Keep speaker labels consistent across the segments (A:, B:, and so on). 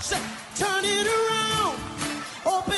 A: Say, turn it around. Open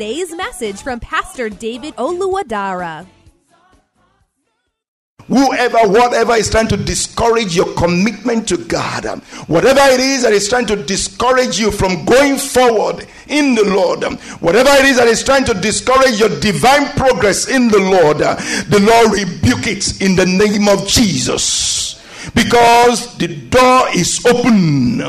B: message from Pastor David Oluwadara.
C: Whoever, whatever is trying to discourage your commitment to God, whatever it is that is trying to discourage you from going forward in the Lord, whatever it is that is trying to discourage your divine progress in the Lord, the Lord rebuke it in the name of Jesus. Because the door is open,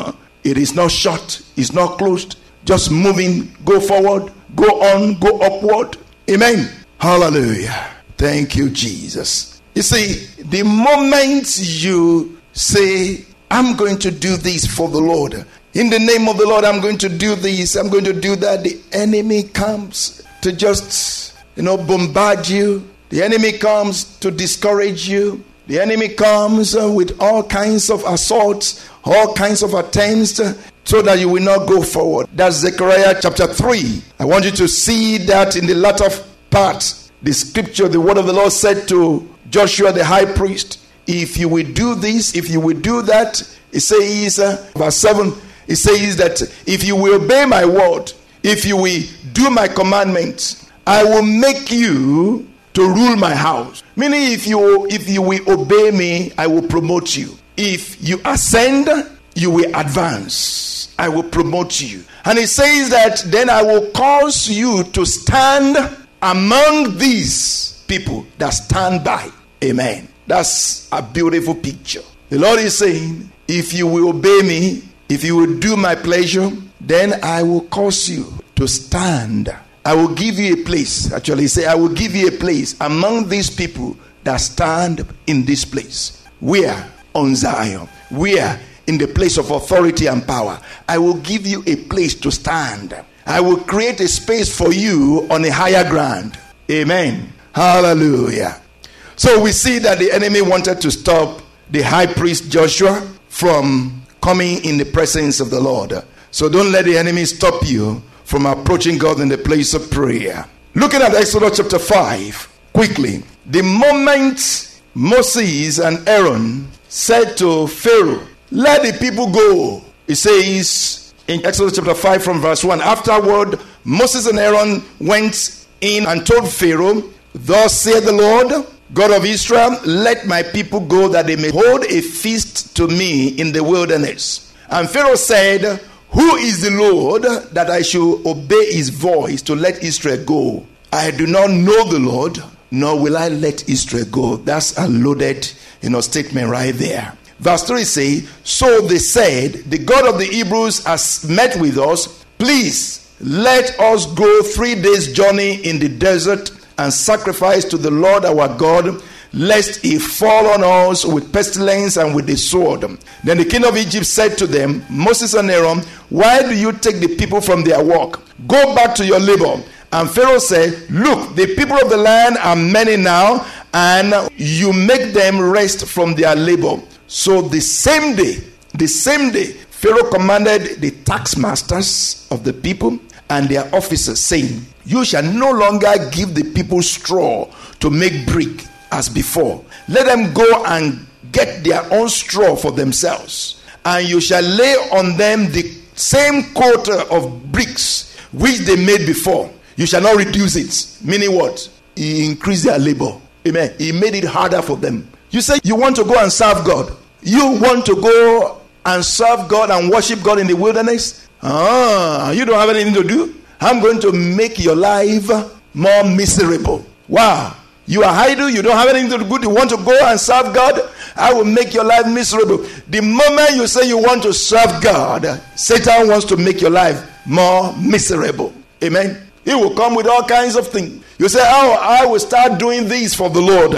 C: it is not shut, it's not closed, just moving, go forward, go on, go upward. Amen. Hallelujah. Thank you, Jesus. You see, the moment you say, I'm going to do this for the Lord, in the name of the Lord, I'm going to do this, I'm going to do that, the enemy comes to just, you know, bombard you. The enemy comes to discourage you. The enemy comes uh, with all kinds of assaults, all kinds of attempts uh, so that you will not go forward. That's Zechariah chapter 3. I want you to see that in the latter part. The scripture, the word of the Lord said to Joshua the high priest, if you will do this, if you will do that, it says, uh, verse 7, it says that if you will obey my word, if you will do my commandments, I will make you to rule my house. Meaning, if you if you will obey me, I will promote you. If you ascend, you will advance. I will promote you. And it says that then I will cause you to stand among these people that stand by. Amen. That's a beautiful picture. The Lord is saying, if you will obey me, if you will do my pleasure, then I will cause you to stand. I will give you a place. Actually, say, I will give you a place among these people that stand in this place. Where? On Zion. Where? In the place of authority and power. I will give you a place to stand. I will create a space for you on a higher ground. Amen. Hallelujah. So we see that the enemy wanted to stop the high priest Joshua from coming in the presence of the Lord. So don't let the enemy stop you from approaching God in the place of prayer. Looking at Exodus chapter 5, quickly. The moment Moses and Aaron said to Pharaoh, Let the people go, it says in Exodus chapter 5 from verse 1 Afterward, Moses and Aaron went in and told Pharaoh, Thus saith the Lord, God of Israel, let my people go that they may hold a feast to me in the wilderness. And Pharaoh said, Who is the Lord that I should obey his voice to let Israel go? I do not know the Lord, nor will I let Israel go. That's a loaded you know, statement right there. Verse 3 says, So they said, The God of the Hebrews has met with us. Please let us go three days' journey in the desert and sacrifice to the Lord our God, lest he fall on us with pestilence and with the sword. Then the king of Egypt said to them, Moses and Aaron, why do you take the people from their work? Go back to your labor. And Pharaoh said, Look, the people of the land are many now, and you make them rest from their labor. So the same day, the same day, Pharaoh commanded the tax masters of the people and their officers, saying, You shall no longer give the people straw to make brick as before. Let them go and get their own straw for themselves, and you shall lay on them the same quota of bricks which they made before. You shall not reduce it. Meaning what? He increased their labor. Amen. He made it harder for them. You say you want to go and serve God. You want to go and serve God and worship God in the wilderness? Ah, you don't have anything to do. I'm going to make your life more miserable. Wow. You are idle, you don't have anything to do. You want to go and serve God. I will make your life miserable. The moment you say you want to serve God, Satan wants to make your life more miserable. Amen. He will come with all kinds of things. You say, Oh, I will start doing this for the Lord.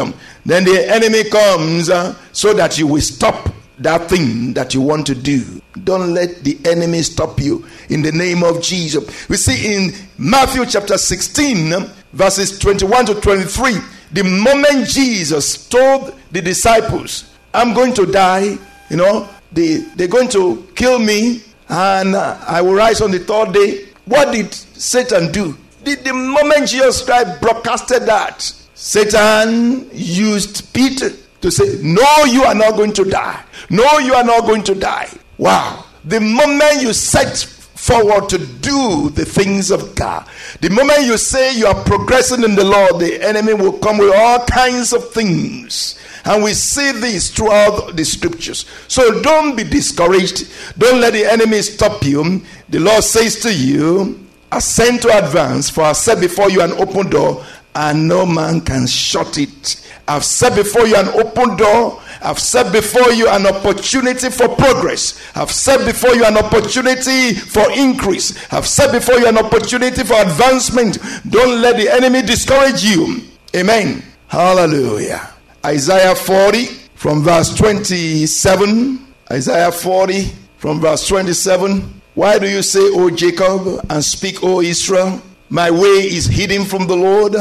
C: Then the enemy comes uh, so that you will stop that thing that you want to do. Don't let the enemy stop you in the name of Jesus. We see in Matthew chapter 16, um, verses 21 to 23, the moment Jesus told the disciples, I'm going to die, you know, they, they're going to kill me and uh, I will rise on the third day. What did Satan do? The, the moment Jesus Christ broadcasted that, Satan used Peter to say, No, you are not going to die. No, you are not going to die. Wow. The moment you set forward to do the things of God, the moment you say you are progressing in the Lord, the enemy will come with all kinds of things. And we see this throughout the scriptures. So don't be discouraged. Don't let the enemy stop you. The Lord says to you, Ascend to advance, for I set before you an open door, and no man can shut it. I've set before you an open door. I've set before you an opportunity for progress. I've set before you an opportunity for increase. I've set before you an opportunity for advancement. Don't let the enemy discourage you. Amen. Hallelujah. Isaiah 40 from verse 27. Isaiah 40 from verse 27. Why do you say, O Jacob, and speak, O Israel? My way is hidden from the Lord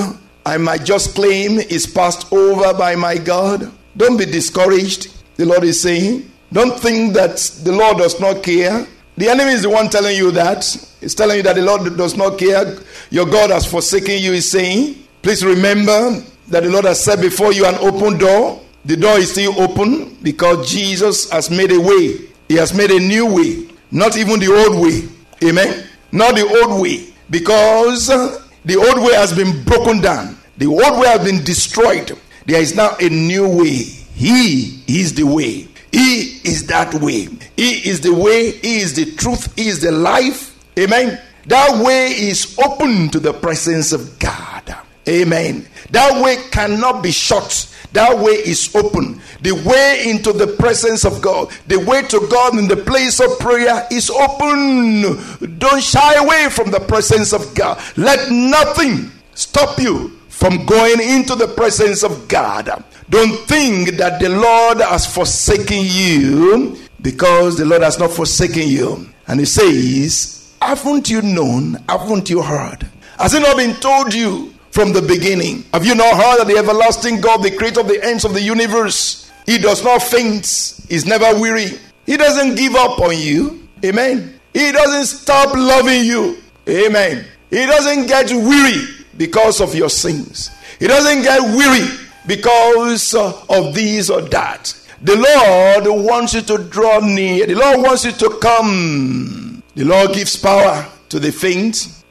C: I might just claim is passed over by my God. Don't be discouraged, the Lord is saying. Don't think that the Lord does not care. The enemy is the one telling you that. He's telling you that the Lord does not care. Your God has forsaken you, he's saying. Please remember that the Lord has set before you an open door. The door is still open because Jesus has made a way. He has made a new way, not even the old way. Amen. Not the old way. Because the old way has been broken down, the old way has been destroyed. There is now a new way. He is the way. He is that way. He is the way. He is the truth. He is the life. Amen. That way is open to the presence of God. Amen. That way cannot be shut. That way is open. The way into the presence of God, the way to God in the place of prayer is open. Don't shy away from the presence of God. Let nothing stop you from going into the presence of God. Don't think that the Lord has forsaken you because the Lord has not forsaken you. And He says, Haven't you known? Haven't you heard? Has it not been told you from the beginning. Have you not heard that the everlasting God, the creator of the ends of the universe, he does not faint, he's never weary. He doesn't give up on you. Amen. He doesn't stop loving you. Amen. He doesn't get weary because of your sins. He doesn't get weary because uh, of these or that. The Lord wants you to draw near. The Lord wants you to come. The Lord gives power to the faint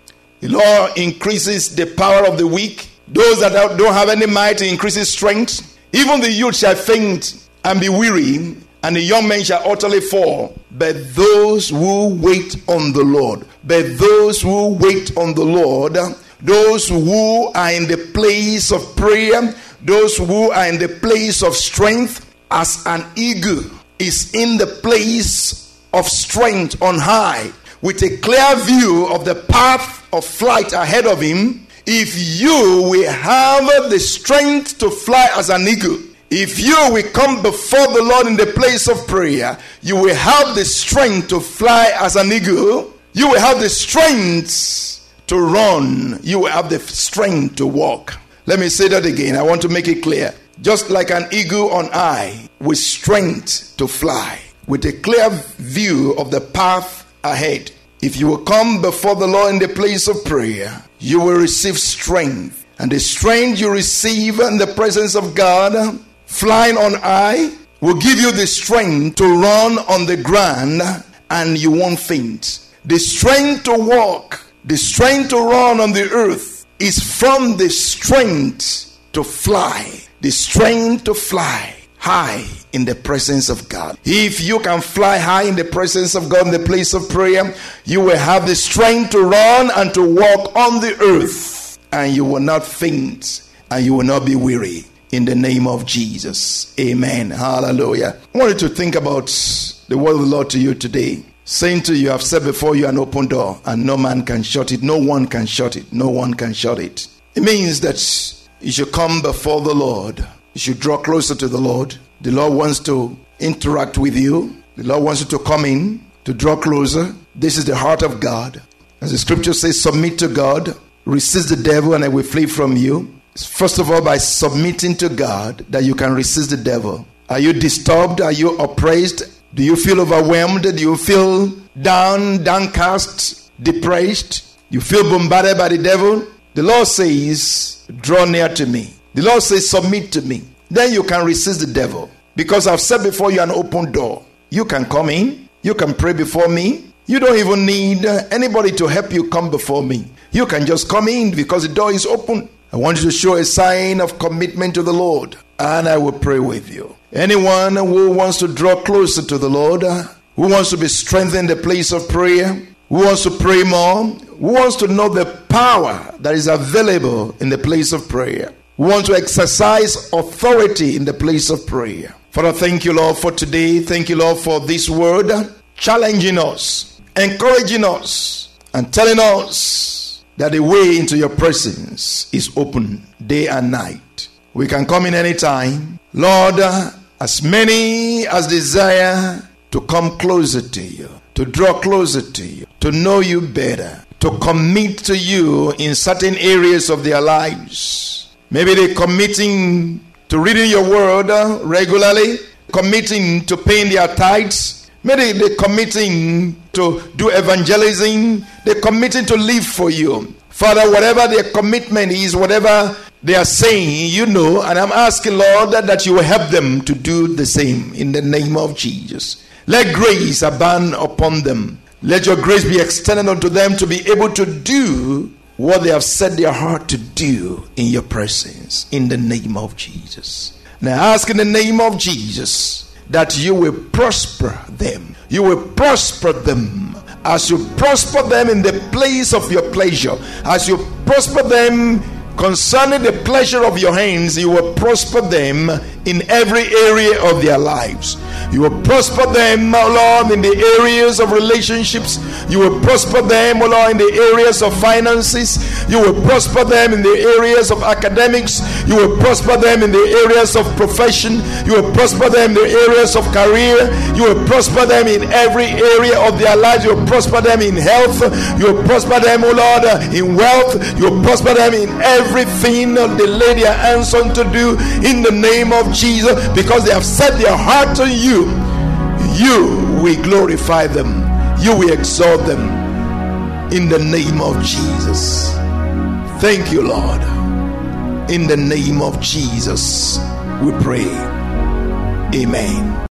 C: the Lord increases the power of the weak. Those that don't have any might increases strength. Even the youth shall faint and be weary, and the young men shall utterly fall. But those who wait on the Lord, but those who wait on the Lord, those who are in the place of prayer, those who are in the place of strength, as an eagle is in the place of strength on high, with a clear view of the path of flight ahead of him, if you will have the strength to fly as an eagle, if you will come before the Lord in the place of prayer, you will have the strength to fly as an eagle. You will have the strength to run. You will have the strength to walk. Let me say that again. I want to make it clear. Just like an eagle on high, with strength to fly, with a clear view of the path ahead. If you will come before the Lord in the place of prayer, you will receive strength. And the strength you receive in the presence of God, flying on high, will give you the strength to run on the ground and you won't faint. The strength to walk, the strength to run on the earth is from the strength to fly. The strength to fly high in the presence of God. If you can fly high in the presence of God in the place of prayer, you will have the strength to run and to walk on the earth, and you will not faint and you will not be weary. in the name of Jesus. Amen. Hallelujah. I want you to think about the word of the Lord to you today. Saying to you, I've said before you an open door, and no man can shut it. No one can shut it. No one can shut it. It means that you should come before the Lord. You should draw closer to the Lord. The Lord wants to interact with you. The Lord wants you to come in, to draw closer. This is the heart of God. As the scripture says, submit to God, resist the devil, and I will flee from you. First of all, by submitting to God, that you can resist the devil. Are you disturbed? Are you oppressed? Do you feel overwhelmed? Do you feel down, downcast, depressed? You feel bombarded by the devil? The Lord says, Draw near to me. The Lord says, Submit to me. Then you can resist the devil. Because I've set before you an open door. You can come in. You can pray before me. You don't even need anybody to help you come before me. You can just come in because the door is open. I want you to show a sign of commitment to the Lord, and I will pray with you. Anyone who wants to draw closer to the Lord, who wants to be strengthened in the place of prayer, who wants to pray more, who wants to know the power that is available in the place of prayer, who wants to exercise authority in the place of prayer. Father, thank you, Lord, for today. Thank you, Lord, for this word challenging us, encouraging us, and telling us that the way into your presence is open day and night. We can come in any time. Lord, as many as desire to come closer to you, to draw closer to you, to know you better, to commit to you in certain areas of their lives. Maybe they're committing to reading your word uh, regularly, committing to paying their tithes. Maybe they're committing to do evangelism. They're committing to live for you. Father, whatever their commitment is, whatever they are saying, you know, and I'm asking, Lord, that, that you will help them to do the same in the name of Jesus. Let grace abound upon them. Let your grace be extended unto them to be able to do what they have set their heart to do in your presence in the name of Jesus. Now, ask in the name of Jesus that you will prosper them. You will prosper them as you prosper them in the place of your pleasure, as you prosper them concerning the pleasure of your hands, you will prosper them in every area of their lives. You will prosper them, O Lord, in the areas of relationships. You will prosper them, O Lord, in the areas of finances. You will prosper them in the areas of academics. You will prosper them in the areas of profession. You will prosper them in the areas of career. You will prosper them in every area of their lives. You will prosper them in health. You will prosper them, O Lord, in wealth. You will prosper them in everything they lay their hands on to do in the name of Jesus because they have set their heart on you. You will glorify them, you will exalt them in the name of Jesus. Thank you, Lord. In the name of Jesus, we pray. Amen.